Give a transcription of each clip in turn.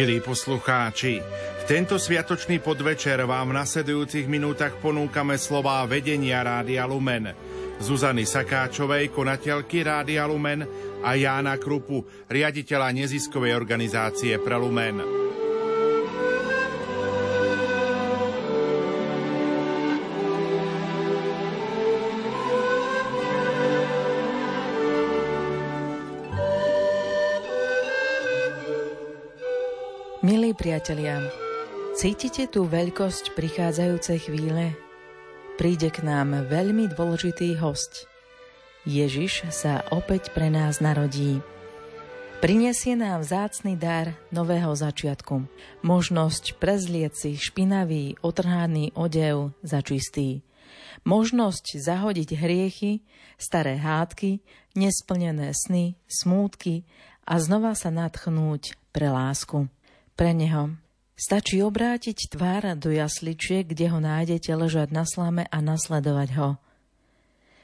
Milí poslucháči, v tento sviatočný podvečer vám v nasledujúcich minútach ponúkame slová vedenia Rádia Lumen. Zuzany Sakáčovej, konateľky Rádia Lumen a Jána Krupu, riaditeľa neziskovej organizácie pre Lumen. Priatelia, cítite tú veľkosť prichádzajúcej chvíle? Príde k nám veľmi dôležitý host. Ježiš sa opäť pre nás narodí. Prinesie nám vzácny dar nového začiatku. Možnosť prezlieť si špinavý, otrhaný odev za čistý. Možnosť zahodiť hriechy, staré hádky, nesplnené sny, smútky a znova sa natchnúť pre lásku pre neho. Stačí obrátiť tvár do jasličiek, kde ho nájdete ležať na slame a nasledovať ho.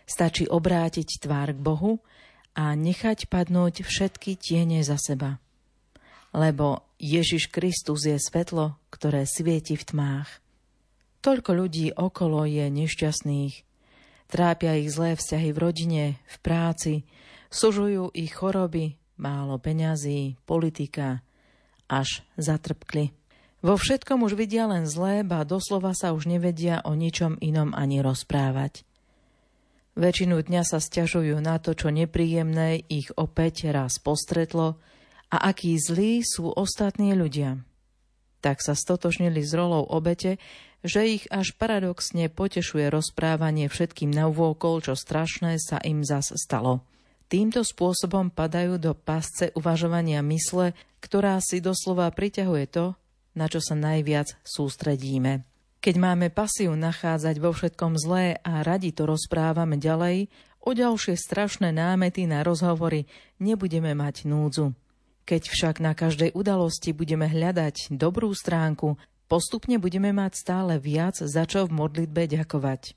Stačí obrátiť tvár k Bohu a nechať padnúť všetky tiene za seba. Lebo Ježiš Kristus je svetlo, ktoré svieti v tmách. Toľko ľudí okolo je nešťastných. Trápia ich zlé vzťahy v rodine, v práci, sužujú ich choroby, málo peňazí, politika, až zatrpkli. Vo všetkom už vidia len zlé, ba doslova sa už nevedia o ničom inom ani rozprávať. Väčšinu dňa sa stiažujú na to, čo nepríjemné ich opäť raz postretlo a akí zlí sú ostatní ľudia. Tak sa stotožnili s rolou obete, že ich až paradoxne potešuje rozprávanie všetkým na uvôkol, čo strašné sa im zas stalo. Týmto spôsobom padajú do pasce uvažovania mysle, ktorá si doslova priťahuje to, na čo sa najviac sústredíme. Keď máme pasiu nachádzať vo všetkom zlé a radi to rozprávame ďalej, o ďalšie strašné námety na rozhovory nebudeme mať núdzu. Keď však na každej udalosti budeme hľadať dobrú stránku, postupne budeme mať stále viac za čo v modlitbe ďakovať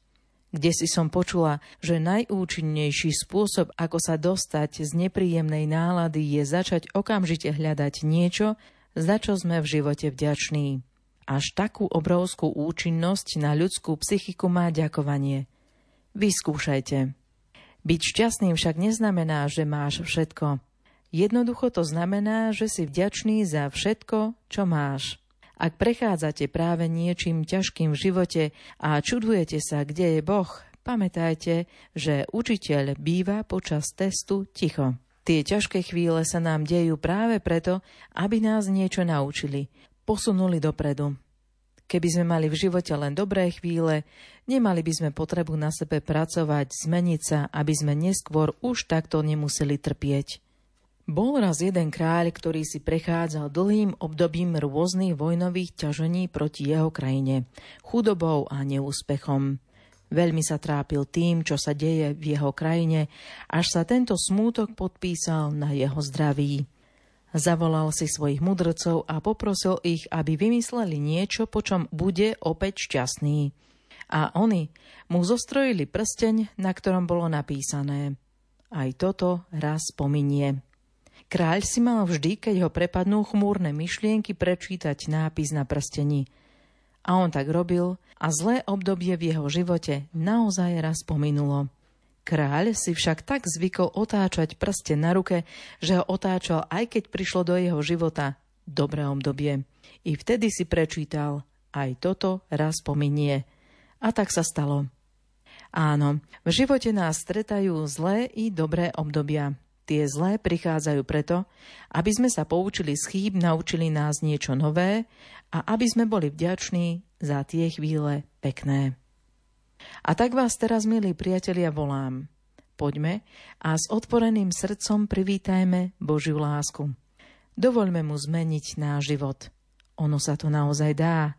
kde si som počula, že najúčinnejší spôsob, ako sa dostať z nepríjemnej nálady, je začať okamžite hľadať niečo, za čo sme v živote vďační. Až takú obrovskú účinnosť na ľudskú psychiku má ďakovanie. Vyskúšajte. Byť šťastným však neznamená, že máš všetko. Jednoducho to znamená, že si vďačný za všetko, čo máš. Ak prechádzate práve niečím ťažkým v živote a čudujete sa, kde je Boh, pamätajte, že učiteľ býva počas testu ticho. Tie ťažké chvíle sa nám dejú práve preto, aby nás niečo naučili, posunuli dopredu. Keby sme mali v živote len dobré chvíle, nemali by sme potrebu na sebe pracovať, zmeniť sa, aby sme neskôr už takto nemuseli trpieť. Bol raz jeden kráľ, ktorý si prechádzal dlhým obdobím rôznych vojnových ťažení proti jeho krajine, chudobou a neúspechom. Veľmi sa trápil tým, čo sa deje v jeho krajine, až sa tento smútok podpísal na jeho zdraví. Zavolal si svojich mudrcov a poprosil ich, aby vymysleli niečo, po čom bude opäť šťastný. A oni mu zostrojili prsteň, na ktorom bolo napísané Aj toto raz pominie. Kráľ si mal vždy, keď ho prepadnú chmúrne myšlienky, prečítať nápis na prstení. A on tak robil a zlé obdobie v jeho živote naozaj raz pominulo. Kráľ si však tak zvykol otáčať prste na ruke, že ho otáčal aj keď prišlo do jeho života dobré obdobie. I vtedy si prečítal, aj toto raz pominie. A tak sa stalo. Áno, v živote nás stretajú zlé i dobré obdobia. Tie zlé prichádzajú preto, aby sme sa poučili z chýb, naučili nás niečo nové a aby sme boli vďační za tie chvíle pekné. A tak vás teraz, milí priatelia, volám. Poďme a s otvoreným srdcom privítajme Božiu lásku. Dovoľme mu zmeniť náš život. Ono sa to naozaj dá.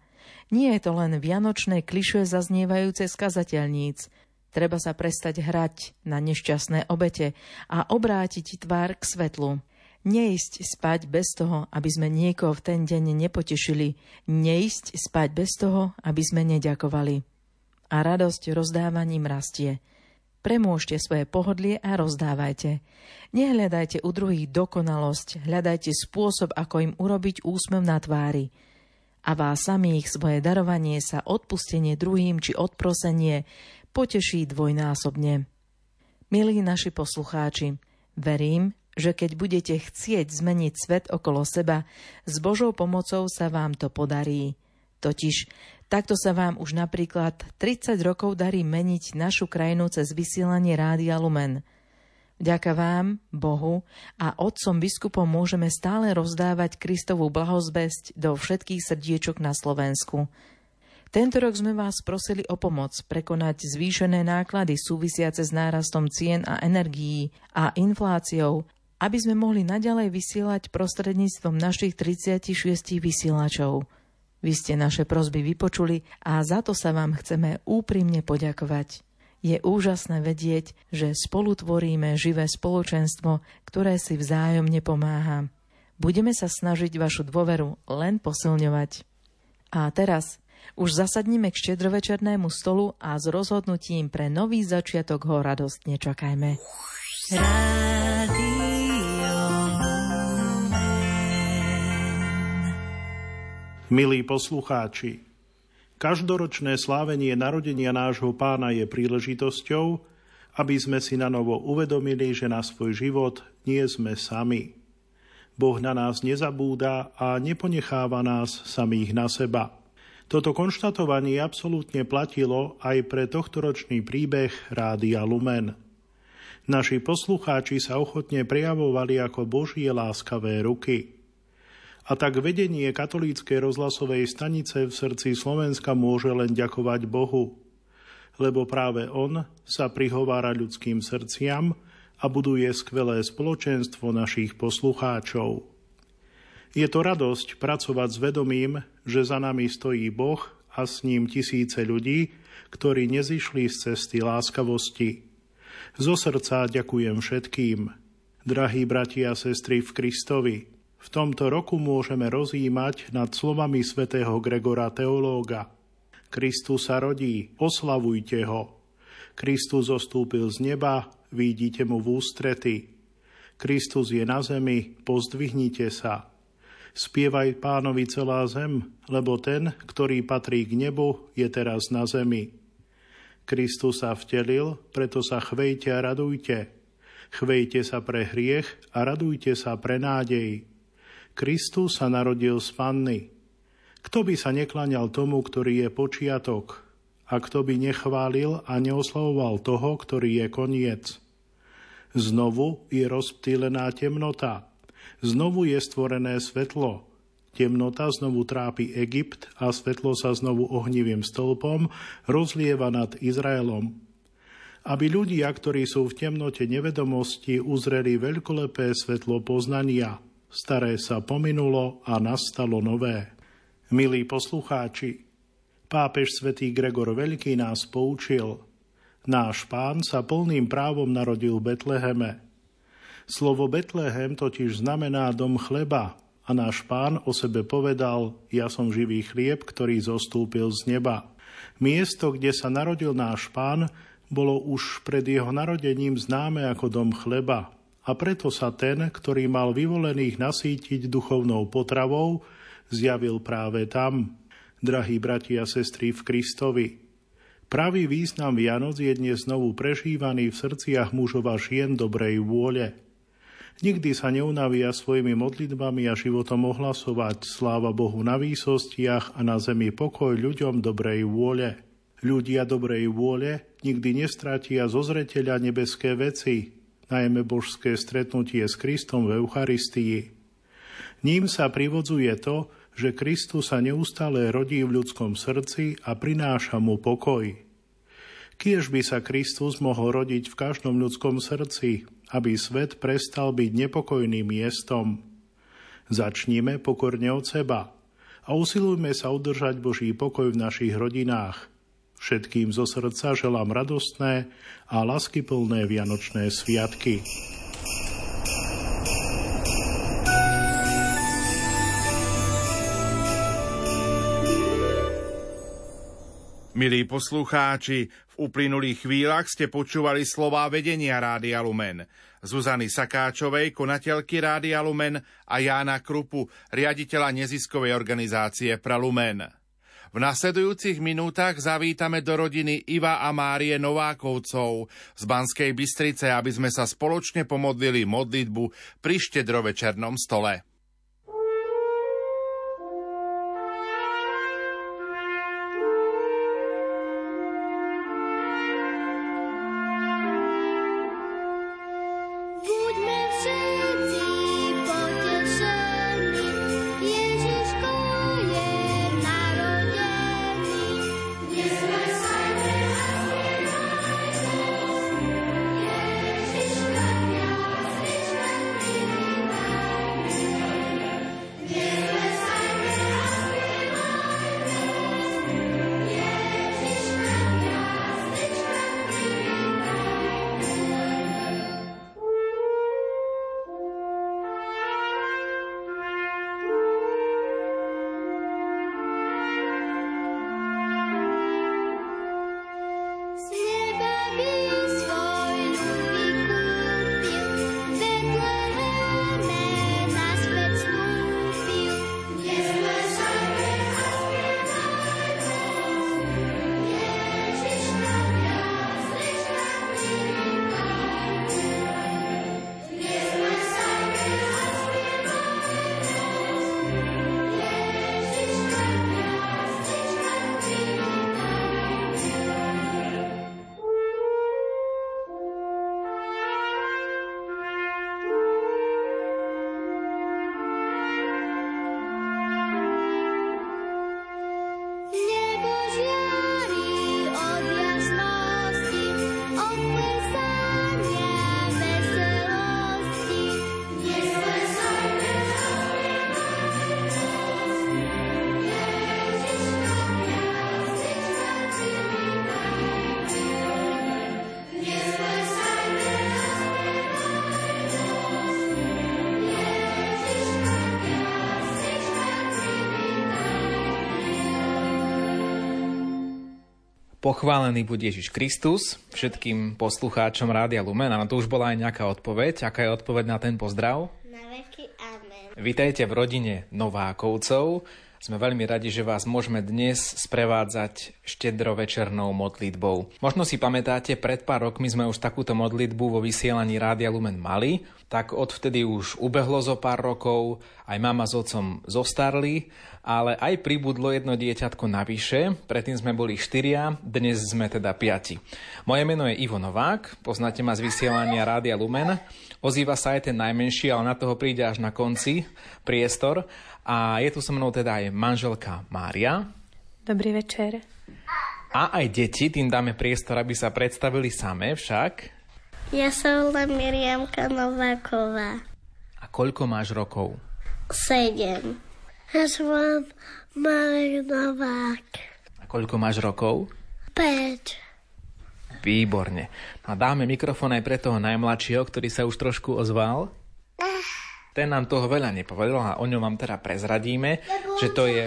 Nie je to len vianočné klišuje zaznievajúce z kazateľníc, Treba sa prestať hrať na nešťastné obete a obrátiť tvár k svetlu. Neísť spať bez toho, aby sme niekoho v ten deň nepotešili. Neísť spať bez toho, aby sme neďakovali. A radosť rozdávaním rastie. Premôžte svoje pohodlie a rozdávajte. Nehľadajte u druhých dokonalosť, hľadajte spôsob, ako im urobiť úsmev na tvári. A vás samých svoje darovanie sa, odpustenie druhým či odprosenie poteší dvojnásobne. Milí naši poslucháči, verím, že keď budete chcieť zmeniť svet okolo seba, s Božou pomocou sa vám to podarí. Totiž takto sa vám už napríklad 30 rokov darí meniť našu krajinu cez vysielanie Rádia Lumen. Vďaka vám, Bohu a otcom biskupom môžeme stále rozdávať Kristovú blahozbesť do všetkých srdiečok na Slovensku. Tento rok sme vás prosili o pomoc prekonať zvýšené náklady súvisiace s nárastom cien a energií a infláciou, aby sme mohli naďalej vysielať prostredníctvom našich 36 vysielačov – vy ste naše prosby vypočuli a za to sa vám chceme úprimne poďakovať. Je úžasné vedieť, že spolu tvoríme živé spoločenstvo, ktoré si vzájomne pomáha. Budeme sa snažiť vašu dôveru len posilňovať. A teraz už zasadnime k štedrovečernému stolu a s rozhodnutím pre nový začiatok ho radostne čakajme. Rádio Milí poslucháči, každoročné slávenie narodenia nášho pána je príležitosťou, aby sme si na novo uvedomili, že na svoj život nie sme sami. Boh na nás nezabúda a neponecháva nás samých na seba. Toto konštatovanie absolútne platilo aj pre tohtoročný príbeh Rádia Lumen. Naši poslucháči sa ochotne prejavovali ako Božie láskavé ruky – a tak vedenie katolíckej rozhlasovej stanice v srdci Slovenska môže len ďakovať Bohu, lebo práve On sa prihovára ľudským srdciam a buduje skvelé spoločenstvo našich poslucháčov. Je to radosť pracovať s vedomím, že za nami stojí Boh a s ním tisíce ľudí, ktorí nezišli z cesty láskavosti. Zo srdca ďakujem všetkým, drahí bratia a sestry v Kristovi, v tomto roku môžeme rozjímať nad slovami svätého Gregora teológa. Kristus sa rodí, oslavujte ho. Kristus zostúpil z neba, vidíte mu v ústrety. Kristus je na zemi, pozdvihnite sa. Spievaj pánovi celá zem, lebo ten, ktorý patrí k nebu, je teraz na zemi. Kristus sa vtelil, preto sa chvejte a radujte. Chvejte sa pre hriech a radujte sa pre nádej. Kristus sa narodil z panny. Kto by sa neklaňal tomu, ktorý je počiatok? A kto by nechválil a neoslavoval toho, ktorý je koniec? Znovu je rozptýlená temnota. Znovu je stvorené svetlo. Temnota znovu trápi Egypt a svetlo sa znovu ohnivým stĺpom rozlieva nad Izraelom. Aby ľudia, ktorí sú v temnote nevedomosti, uzreli veľkolepé svetlo poznania – staré sa pominulo a nastalo nové. Milí poslucháči, pápež svätý Gregor Veľký nás poučil. Náš pán sa plným právom narodil v Betleheme. Slovo Betlehem totiž znamená dom chleba a náš pán o sebe povedal, ja som živý chlieb, ktorý zostúpil z neba. Miesto, kde sa narodil náš pán, bolo už pred jeho narodením známe ako dom chleba, a preto sa ten, ktorý mal vyvolených nasítiť duchovnou potravou, zjavil práve tam, drahí bratia a sestry v Kristovi. Pravý význam Vianoc je dnes znovu prežívaný v srdciach mužov a žien dobrej vôle. Nikdy sa neunavia svojimi modlitbami a životom ohlasovať sláva Bohu na výsostiach a na zemi pokoj ľuďom dobrej vôle. Ľudia dobrej vôle nikdy nestratia zo zreteľa nebeské veci, najmä božské stretnutie s Kristom v Eucharistii. Ním sa privodzuje to, že Kristus sa neustále rodí v ľudskom srdci a prináša mu pokoj. Kiež by sa Kristus mohol rodiť v každom ľudskom srdci, aby svet prestal byť nepokojným miestom. Začnime pokorne od seba a usilujme sa udržať Boží pokoj v našich rodinách – Všetkým zo srdca želám radostné a laskyplné Vianočné sviatky. Milí poslucháči, uplynulých chvíľach ste počúvali slová vedenia Rádia Lumen. Zuzany Sakáčovej, konateľky Rádia Lumen a Jána Krupu, riaditeľa neziskovej organizácie Pralumen. V nasledujúcich minútach zavítame do rodiny Iva a Márie Novákovcov z Banskej Bystrice, aby sme sa spoločne pomodlili modlitbu pri štedrovečernom stole. Pochválený buď Ježiš Kristus, všetkým poslucháčom Rádia Lumen. Áno, to už bola aj nejaká odpoveď. Aká je odpoveď na ten pozdrav? Na veky amen. Vítajte v rodine Novákovcov. Sme veľmi radi, že vás môžeme dnes sprevádzať štedrovečernou modlitbou. Možno si pamätáte, pred pár rokmi sme už takúto modlitbu vo vysielaní Rádia Lumen mali, tak odvtedy už ubehlo zo pár rokov, aj mama s otcom zostarli ale aj pribudlo jedno dieťatko navyše. Predtým sme boli štyria, dnes sme teda piati. Moje meno je Ivo Novák, poznáte ma z vysielania Rádia Lumen. Ozýva sa aj ten najmenší, ale na toho príde až na konci priestor. A je tu so mnou teda aj manželka Mária. Dobrý večer. A aj deti, tým dáme priestor, aby sa predstavili samé však. Ja som len Miriamka Nováková. A koľko máš rokov? Sedem. Ja som Marek Novák. A koľko máš rokov? 5. Výborne. A dáme mikrofón aj pre toho najmladšieho, ktorý sa už trošku ozval. Ten nám toho veľa nepovedal a o ňom vám teda prezradíme, že to je...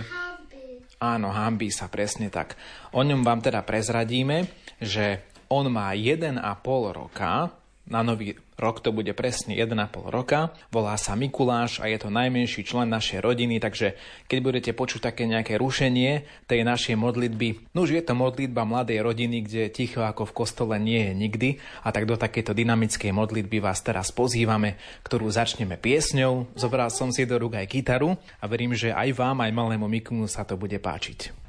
Áno, hambí sa, presne tak. O ňom vám teda prezradíme, že on má 1,5 roka, na nový rok to bude presne 1,5 roka. Volá sa Mikuláš a je to najmenší člen našej rodiny, takže keď budete počuť také nejaké rušenie tej našej modlitby, no už je to modlitba mladej rodiny, kde ticho ako v kostole nie je nikdy a tak do takejto dynamickej modlitby vás teraz pozývame, ktorú začneme piesňou. Zobral som si do rúk aj gitaru a verím, že aj vám, aj malému Mikunu sa to bude páčiť.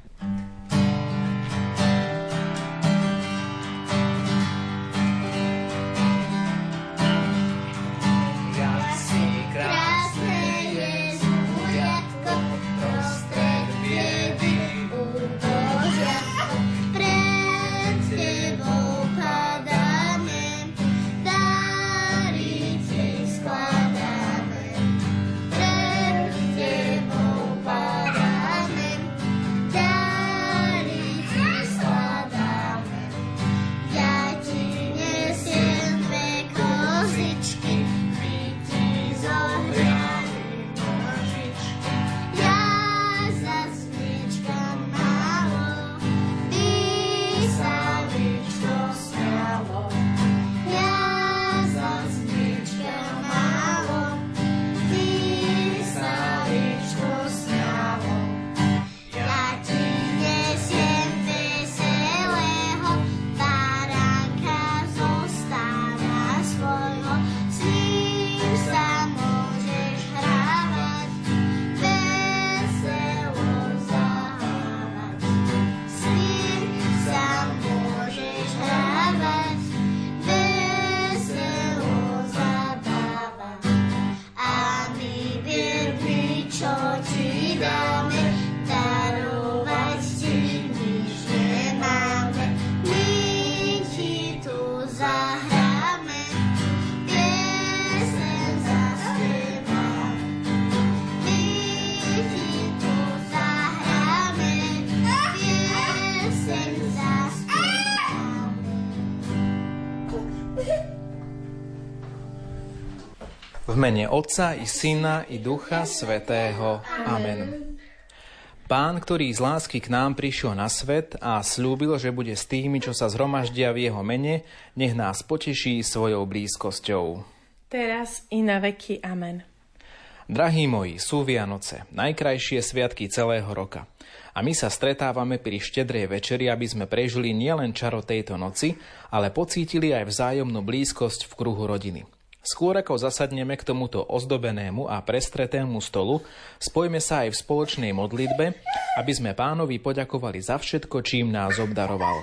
V mene Otca i Syna i Ducha Svetého. Amen. Pán, ktorý z lásky k nám prišiel na svet a slúbil, že bude s tými, čo sa zhromaždia v jeho mene, nech nás poteší svojou blízkosťou. Teraz i na veky. Amen. Drahí moji, sú Vianoce, najkrajšie sviatky celého roka. A my sa stretávame pri štedrej večeri, aby sme prežili nielen čaro tejto noci, ale pocítili aj vzájomnú blízkosť v kruhu rodiny. Skôr ako zasadneme k tomuto ozdobenému a prestretému stolu, spojme sa aj v spoločnej modlitbe, aby sme pánovi poďakovali za všetko, čím nás obdaroval.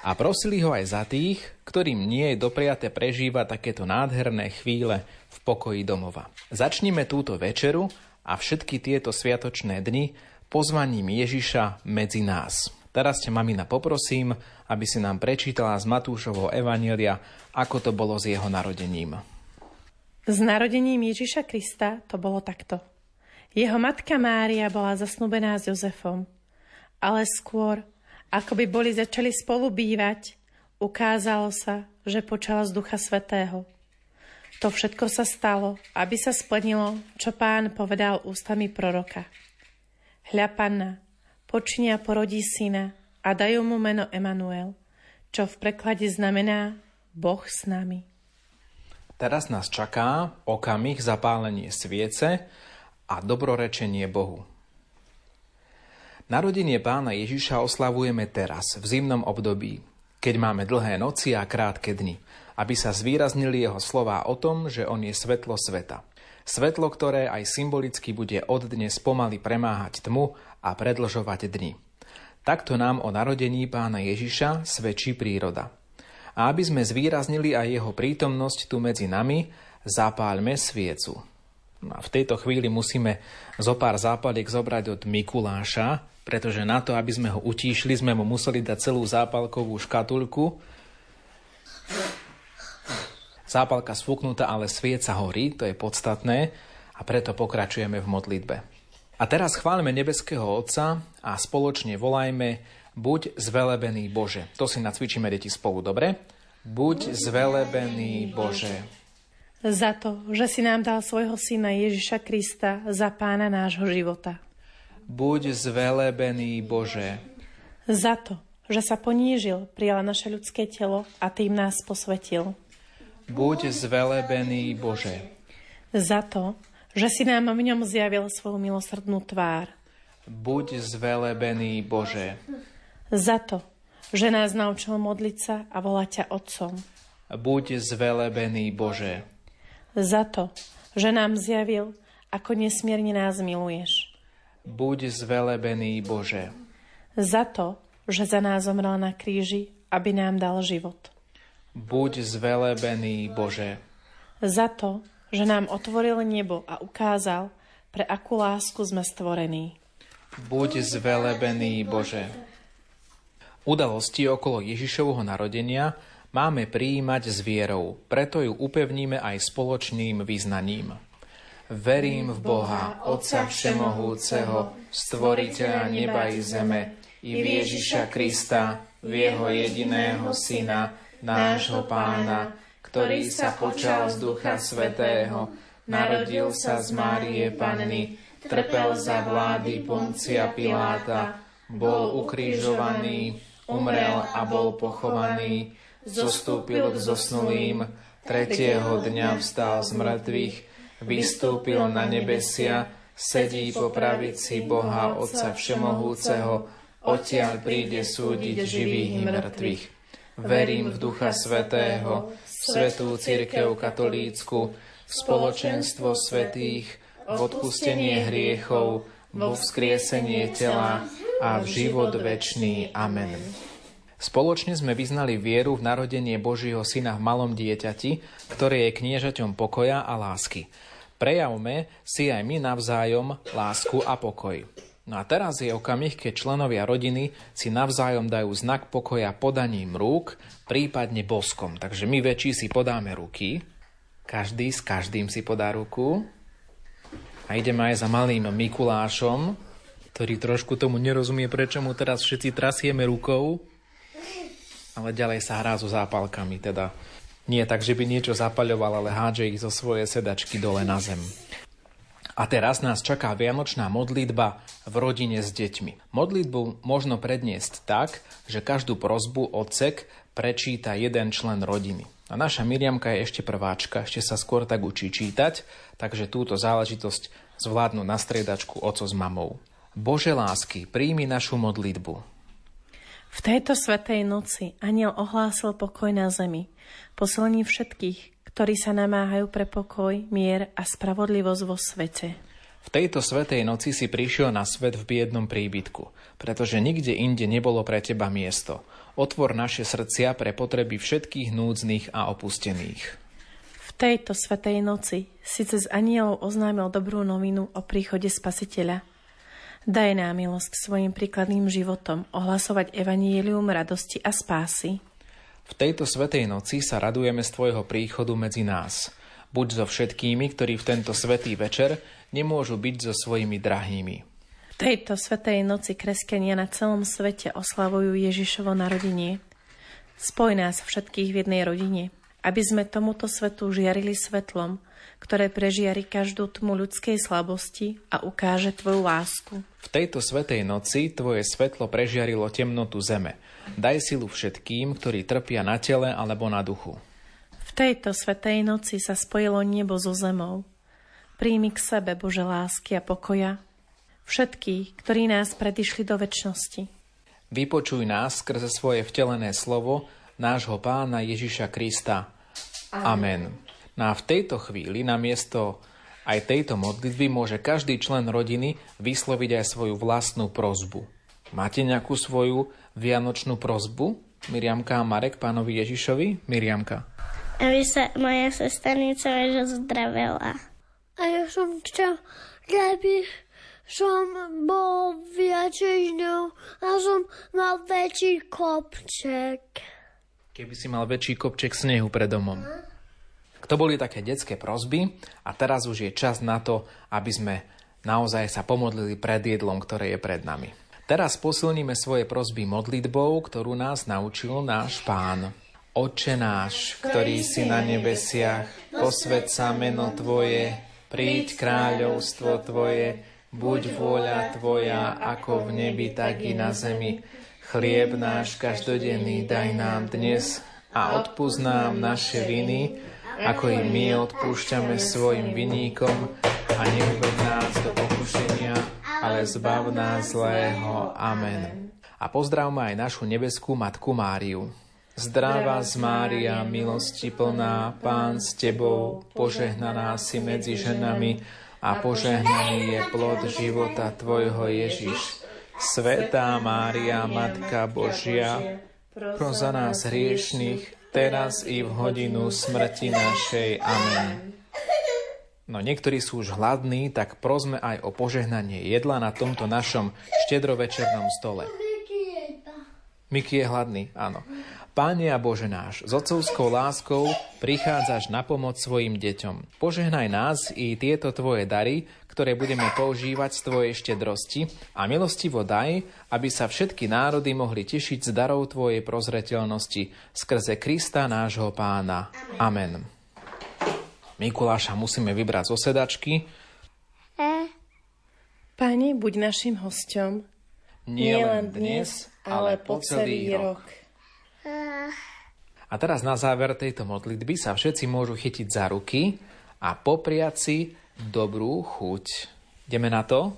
A prosili ho aj za tých, ktorým nie je dopriate prežívať takéto nádherné chvíle v pokoji domova. Začnime túto večeru a všetky tieto sviatočné dni pozvaním Ježiša medzi nás. Teraz ťa, mamina, poprosím, aby si nám prečítala z Matúšovho Evanielia, ako to bolo s jeho narodením. S narodením Ježiša Krista to bolo takto. Jeho matka Mária bola zasnúbená s Jozefom, ale skôr, ako by boli začali spolu bývať, ukázalo sa, že počala z Ducha Svetého. To všetko sa stalo, aby sa splnilo, čo pán povedal ústami proroka. Hľa panna, počinia porodí syna a dajú mu meno Emanuel, čo v preklade znamená Boh s nami. Teraz nás čaká okamih zapálenie sviece a dobrorečenie Bohu. Narodenie pána Ježiša oslavujeme teraz, v zimnom období, keď máme dlhé noci a krátke dni, aby sa zvýraznili jeho slová o tom, že on je svetlo sveta. Svetlo, ktoré aj symbolicky bude od dnes pomaly premáhať tmu a predlžovať dni. Takto nám o narodení pána Ježiša svedčí príroda – a aby sme zvýraznili aj jeho prítomnosť tu medzi nami, zapáľme sviecu. A v tejto chvíli musíme zo pár zápaliek zobrať od Mikuláša, pretože na to, aby sme ho utíšili, sme mu museli dať celú zápalkovú škatulku. Zápalka sfúknutá, ale svieca horí, to je podstatné a preto pokračujeme v modlitbe. A teraz chválme nebeského Otca a spoločne volajme Buď zvelebený Bože. To si nacvičíme deti spolu, dobre? Buď zvelebený Bože. Za to, že si nám dal svojho syna Ježiša Krista za pána nášho života. Buď zvelebený Bože. Za to, že sa ponížil, prijal naše ľudské telo a tým nás posvetil. Buď zvelebený Bože. Za to, že si nám v ňom zjavil svoju milosrdnú tvár. Buď zvelebený Bože za to, že nás naučil modliť sa a volať ťa Otcom. Buď zvelebený Bože. Za to, že nám zjavil, ako nesmierne nás miluješ. Buď zvelebený Bože. Za to, že za nás zomrel na kríži, aby nám dal život. Buď zvelebený Bože. Za to, že nám otvoril nebo a ukázal, pre akú lásku sme stvorení. Buď zvelebený Bože. Udalosti okolo Ježišovho narodenia máme prijímať s vierou, preto ju upevníme aj spoločným vyznaním. Verím v Boha, Otca Všemohúceho, Stvoriteľa neba i zeme, i v Ježiša Krista, v Jeho jediného Syna, nášho Pána, ktorý sa počal z Ducha Svetého, narodil sa z Márie Panny, trpel za vlády Poncia Piláta, bol ukrižovaný, umrel a bol pochovaný, zostúpil k zosnulým, tretieho dňa vstal z mŕtvych, vystúpil na nebesia, sedí po pravici Boha Otca Všemohúceho, odtiaľ príde súdiť živých i mŕtvych. Verím v Ducha Svetého, v Svetú Církev Katolícku, v spoločenstvo svetých, v odpustenie hriechov, vo vzkriesenie tela, a v život večný. Amen. Spoločne sme vyznali vieru v narodenie Božieho Syna v malom dieťati, ktoré je kniežaťom pokoja a lásky. Prejavme si aj my navzájom lásku a pokoj. No a teraz je okamih, keď členovia rodiny si navzájom dajú znak pokoja podaním rúk, prípadne boskom. Takže my väčší si podáme ruky, každý s každým si podá ruku. A ideme aj za malým Mikulášom, ktorý trošku tomu nerozumie, prečo mu teraz všetci trasieme rukou, ale ďalej sa hrá so zápalkami, teda Nie tak, že by niečo zapaľoval, ale hádže ich zo svojej sedačky dole na zem. A teraz nás čaká vianočná modlitba v rodine s deťmi. Modlitbu možno predniesť tak, že každú prozbu odsek prečíta jeden člen rodiny. A naša Miriamka je ešte prváčka, ešte sa skôr tak učí čítať, takže túto záležitosť zvládnu na striedačku oco s mamou. Bože lásky, príjmi našu modlitbu. V tejto svetej noci aniel ohlásil pokoj na zemi, posilní všetkých, ktorí sa namáhajú pre pokoj, mier a spravodlivosť vo svete. V tejto svetej noci si prišiel na svet v biednom príbytku, pretože nikde inde nebolo pre teba miesto. Otvor naše srdcia pre potreby všetkých núdznych a opustených. V tejto svetej noci si cez anielov oznámil dobrú novinu o príchode Spasiteľa. Daj nám milosť svojim príkladným životom ohlasovať evanielium radosti a spásy. V tejto svetej noci sa radujeme z Tvojho príchodu medzi nás. Buď so všetkými, ktorí v tento svetý večer nemôžu byť so svojimi drahými tejto svetej noci kresťania na celom svete oslavujú Ježišovo narodenie. Spoj nás všetkých v jednej rodine, aby sme tomuto svetu žiarili svetlom, ktoré prežiari každú tmu ľudskej slabosti a ukáže Tvoju lásku. V tejto svetej noci Tvoje svetlo prežiarilo temnotu zeme. Daj silu všetkým, ktorí trpia na tele alebo na duchu. V tejto svetej noci sa spojilo nebo so zemou. Príjmi k sebe, Bože lásky a pokoja, všetkých, ktorí nás predišli do väčšnosti. Vypočuj nás skrze svoje vtelené slovo nášho pána Ježiša Krista. Amen. No a v tejto chvíli namiesto aj tejto modlitby môže každý člen rodiny vysloviť aj svoju vlastnú prozbu. Máte nejakú svoju vianočnú prozbu? Miriamka a Marek pánovi Ježišovi? Miriamka. Aby sa moja sesternica zdravela. A ja som chcel, aby som bol viacej ňou a som mal väčší kopček. Keby si mal väčší kopček snehu pred domom. To boli také detské prozby a teraz už je čas na to, aby sme naozaj sa pomodlili pred jedlom, ktoré je pred nami. Teraz posilníme svoje prozby modlitbou, ktorú nás naučil náš pán. Oče náš, ktorý si na nebesiach, posved sa meno Tvoje, príď kráľovstvo Tvoje, Buď vôľa Tvoja, ako v nebi, tak i na zemi. Chlieb náš každodenný daj nám dnes a odpúsť nám naše viny, ako i my odpúšťame svojim viníkom a neuved nás do pokušenia, ale zbav nás zlého. Amen. A pozdravme aj našu nebeskú Matku Máriu. Zdravá z Mária, milosti plná, Pán s Tebou, požehnaná si medzi ženami, a požehnaný je plod života Tvojho Ježiš. Svetá Mária, Matka Božia, pro za nás hriešných, teraz i v hodinu smrti našej. Amen. No niektorí sú už hladní, tak prosme aj o požehnanie jedla na tomto našom štedrovečernom stole. Miky je hladný, áno. Páne a Bože náš, s otcovskou láskou prichádzaš na pomoc svojim deťom. Požehnaj nás i tieto Tvoje dary, ktoré budeme používať z Tvojej štedrosti a milostivo daj, aby sa všetky národy mohli tešiť z darov Tvojej prozreteľnosti skrze Krista nášho pána. Amen. Mikuláša musíme vybrať zo sedačky. Pani, buď našim hosťom. Nie len dnes, ale po celý rok. A teraz na záver tejto modlitby sa všetci môžu chytiť za ruky a popriať si dobrú chuť. Ideme na to?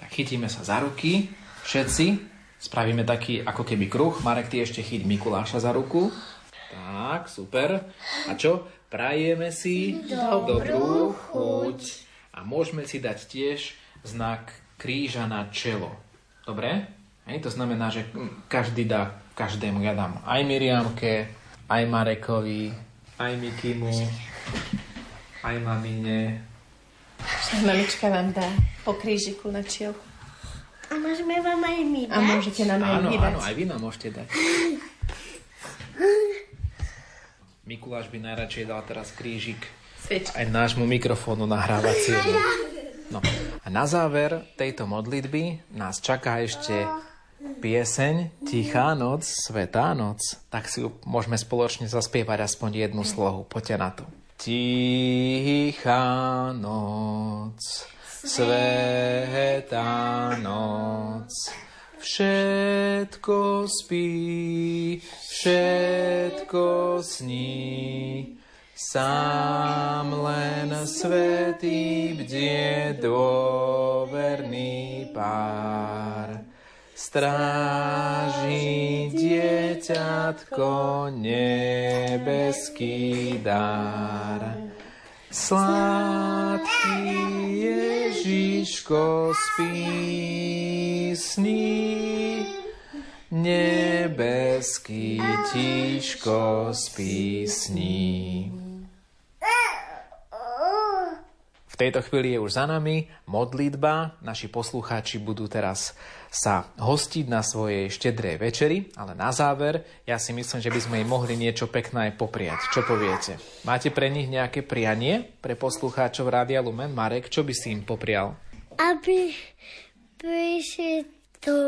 Tak chytíme sa za ruky, všetci. Spravíme taký ako keby kruh. Marek, ty ešte chyť Mikuláša za ruku. Tak, super. A čo? Prajeme si dobrú, dobrú chuť. A môžeme si dať tiež znak kríža na čelo. Dobre? Hej, to znamená, že každý dá každému. Ja dám aj Miriamke, aj Marekovi, aj Mikimu, aj mamine. Mamička vám dá po krížiku na čiel. A môžeme vám aj my dať? A môžete nám aj áno, my dať. Áno, aj vy nám môžete dať. Mikuláš by najradšej dal teraz krížik Sviečka. aj nášmu mikrofónu nahrávaciemu. No a na záver tejto modlitby nás čaká ešte pieseň Tichá noc, Svetá noc. Tak si ju môžeme spoločne zaspievať aspoň jednu slohu. Poďte na to. Tichá noc, Svetá noc, všetko spí, všetko sní. Sám len svetý bdie dôverný pár. Stráži dieťatko nebeský dar. Sladký Ježiško spí sní, nebeský tiško spí sní. V tejto chvíli je už za nami modlitba. Naši poslucháči budú teraz sa hostiť na svojej štedrej večeri, ale na záver ja si myslím, že by sme im mohli niečo pekné aj popriať. Čo poviete? Máte pre nich nejaké prianie pre poslucháčov Rádia Lumen? Marek, čo by si im poprial? Aby prišli tu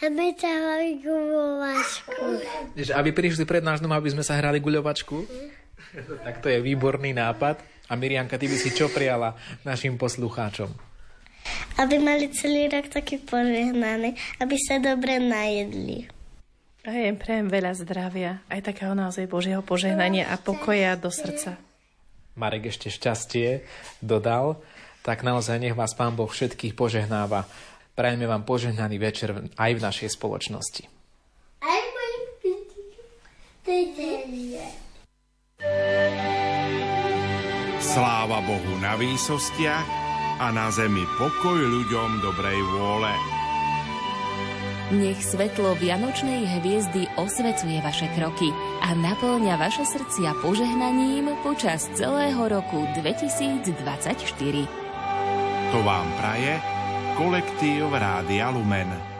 a my sa hrali guľovačku. Aby prišli pred náš dom, aby sme sa hrali guľovačku? tak to je výborný nápad. A Mirianka, ty by si čo prijala našim poslucháčom? Aby mali celý rok taký požehnaný, aby sa dobre najedli. A ja im prejem veľa zdravia, aj takého naozaj Božieho požehnania a pokoja do srdca. Marek ešte šťastie dodal, tak naozaj nech vás Pán Boh všetkých požehnáva. Prajeme vám požehnaný večer aj v našej spoločnosti. Aj môj Sláva Bohu na výsostiach a na zemi pokoj ľuďom dobrej vôle. Nech svetlo Vianočnej hviezdy osvecuje vaše kroky a naplňa vaše srdcia požehnaním počas celého roku 2024. To vám praje kolektív Rádia Lumen.